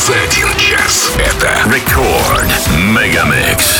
за один час. Это Рекорд Мегамикс.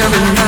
every night.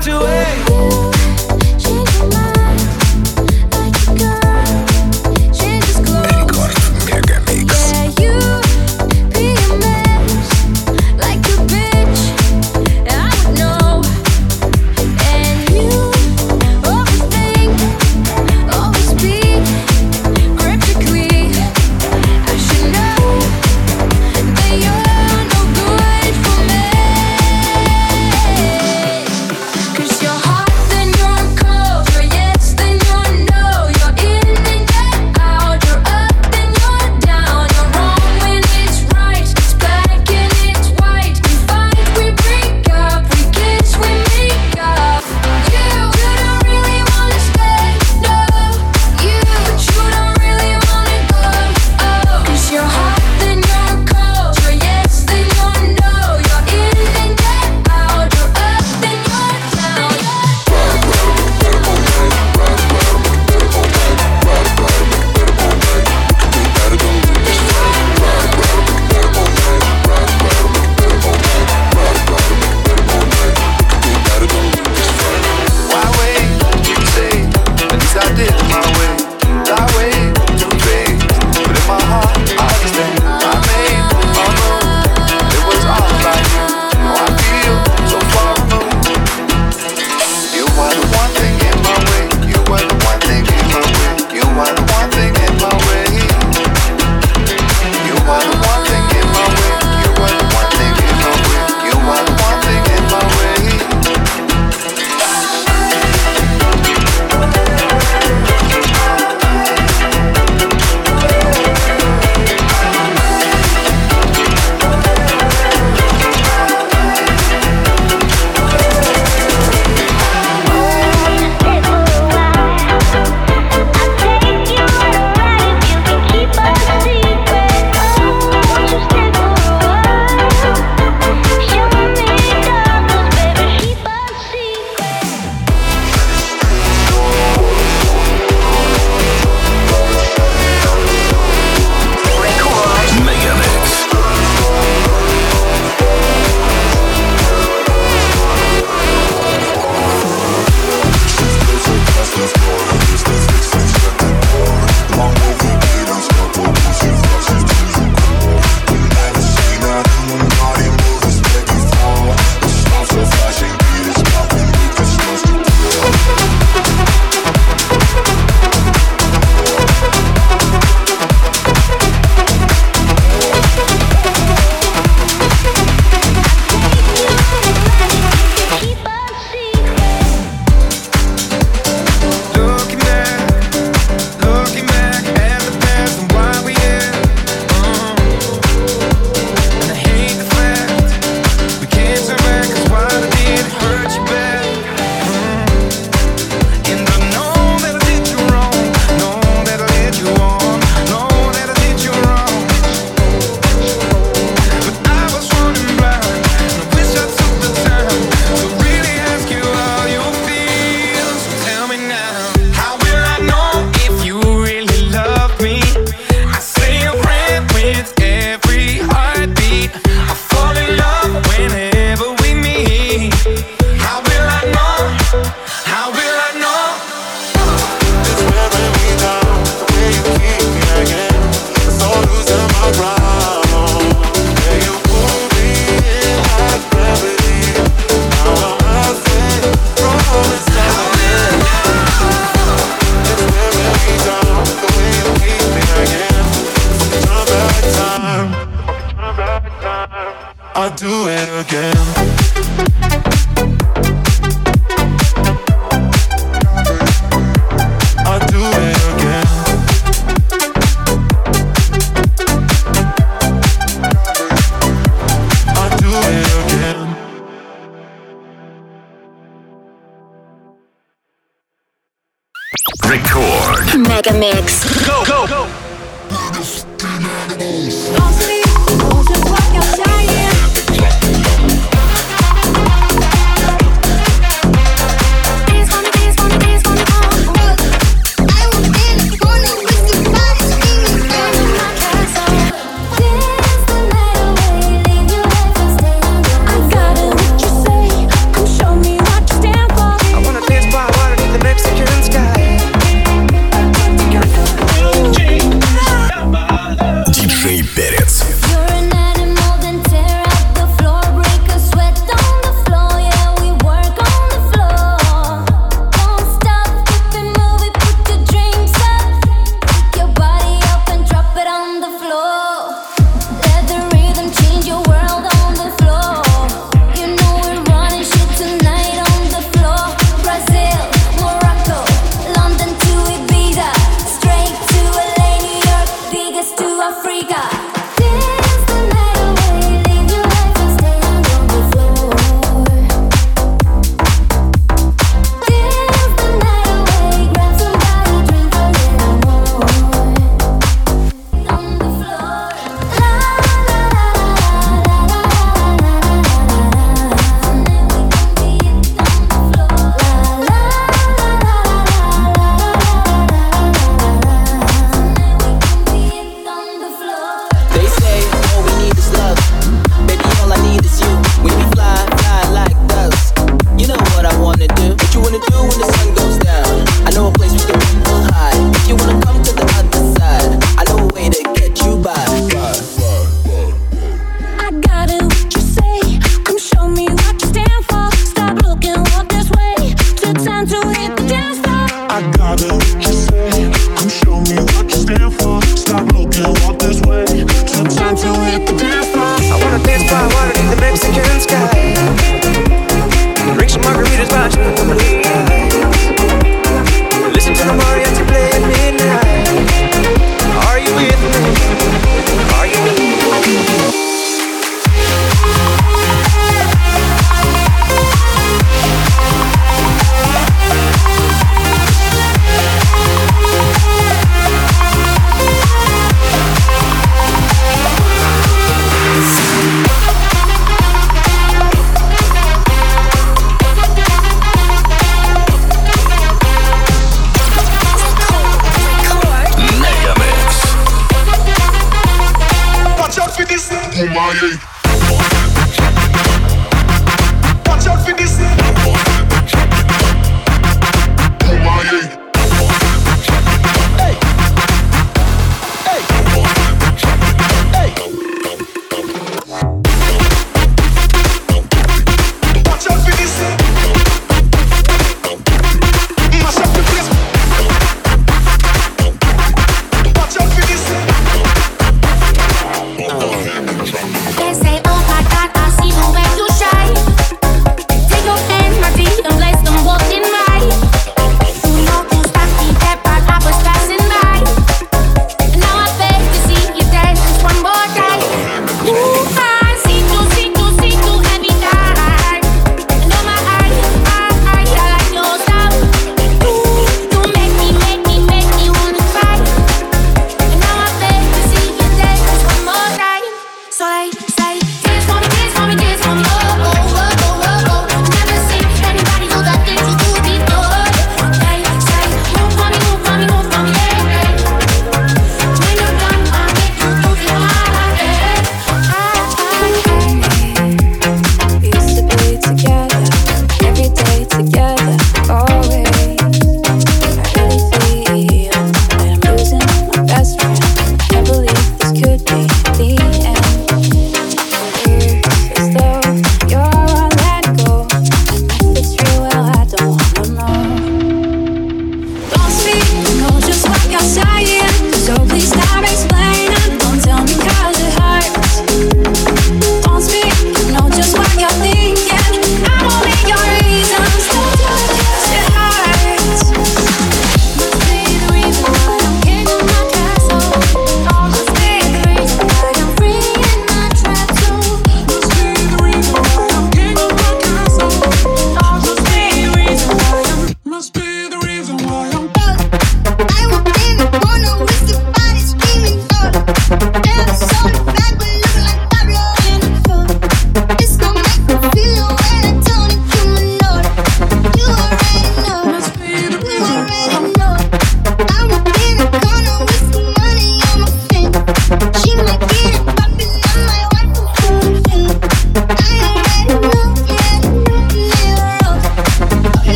graduate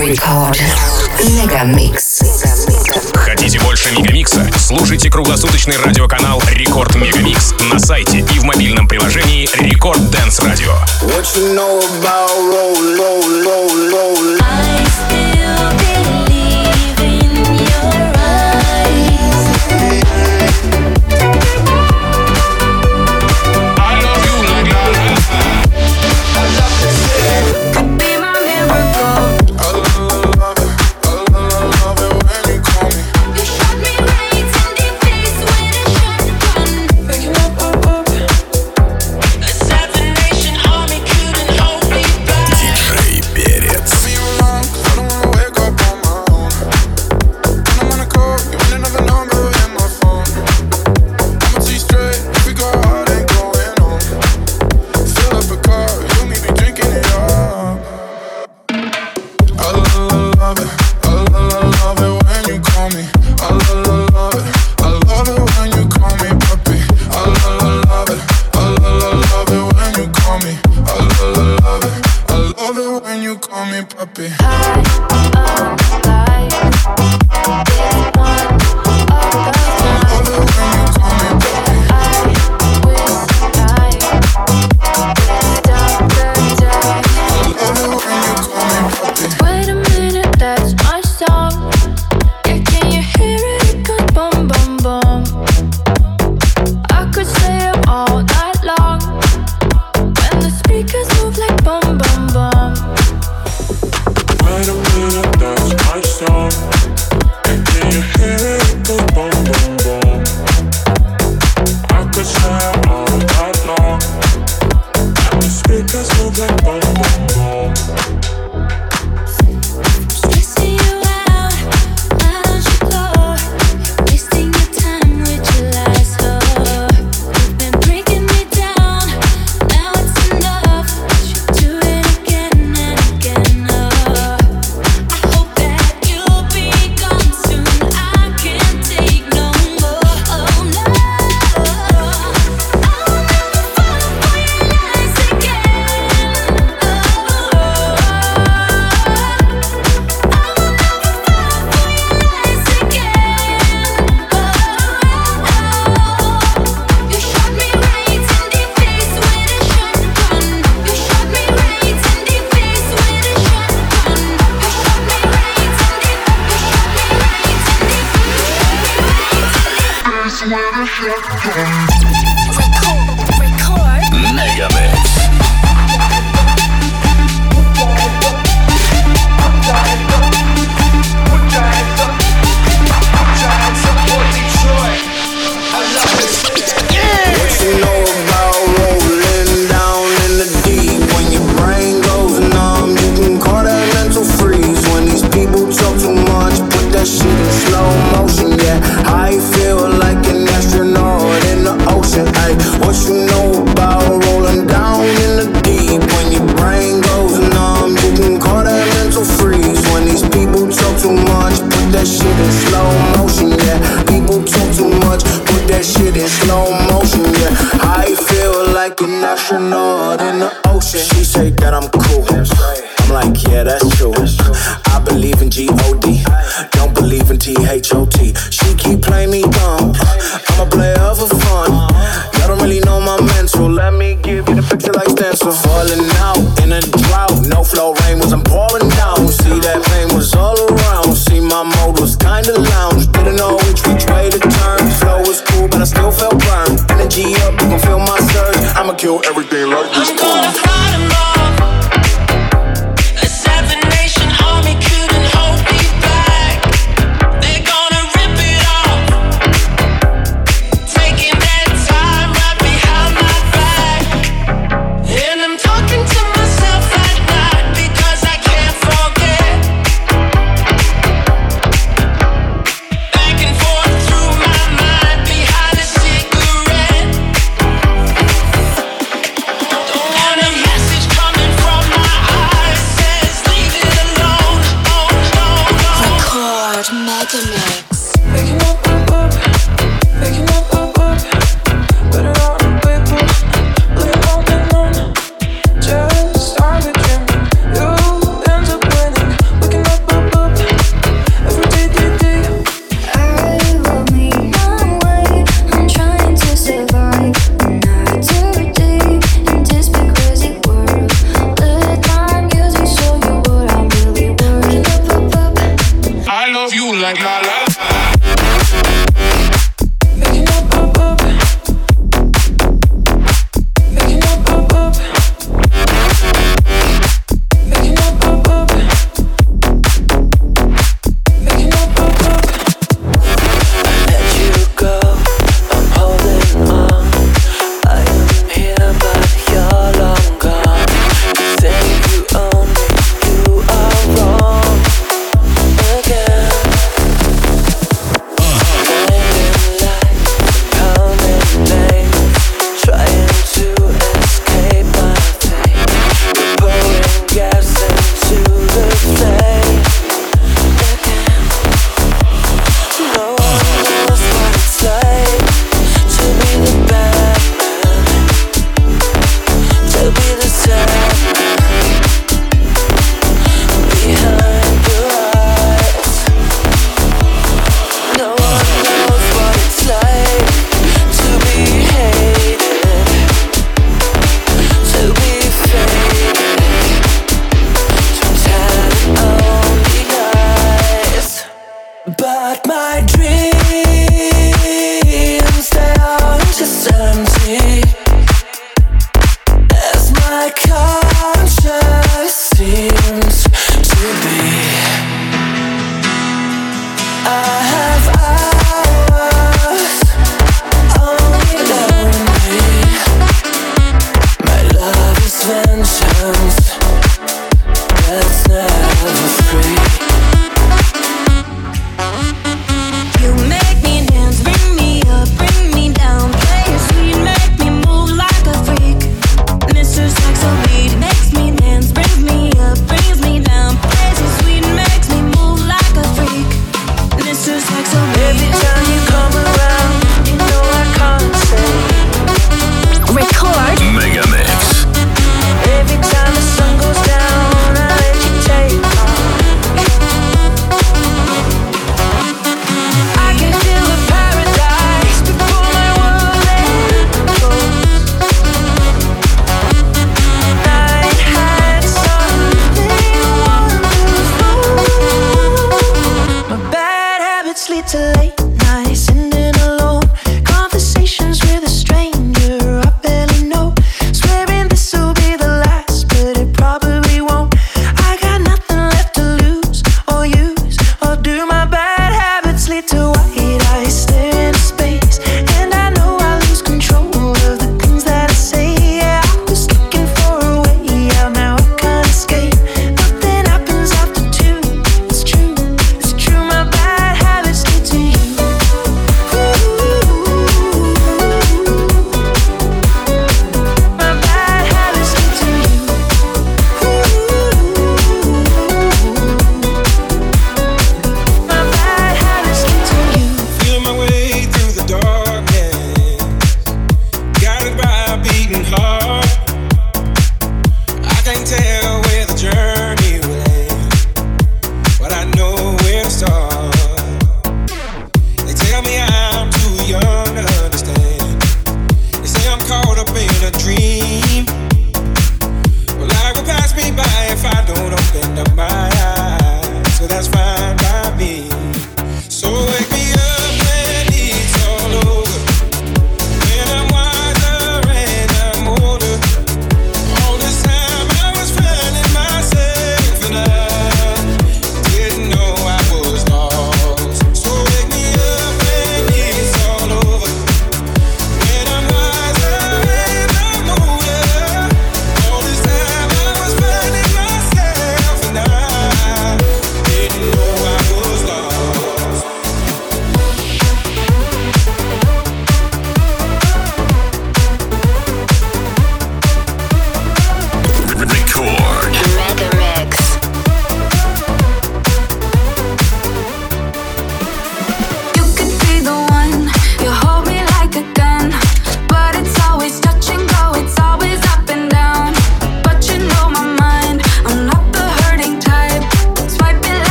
Record Megamix. Хотите больше Мегамикса? Слушайте круглосуточный радиоканал Рекорд Мегамикс на сайте и в мобильном приложении Рекорд Дэнс Радио. What you know about roll, roll, roll, roll. I still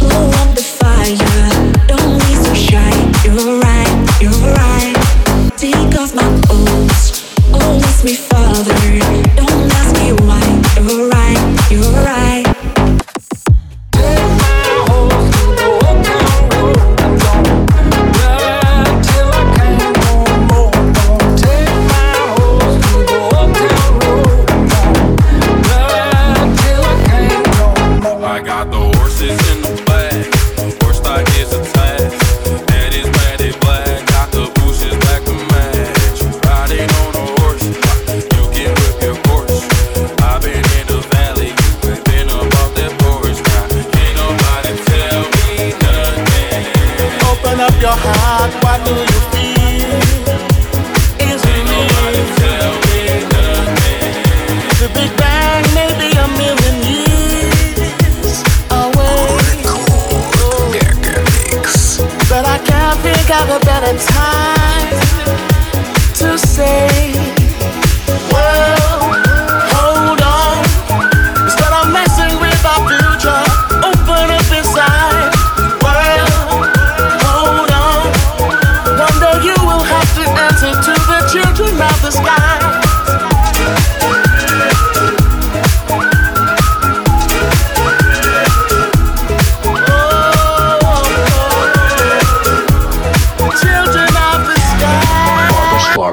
Blow up the fire. Don't be so shy. You're right, you're right. Take off my arms Always me.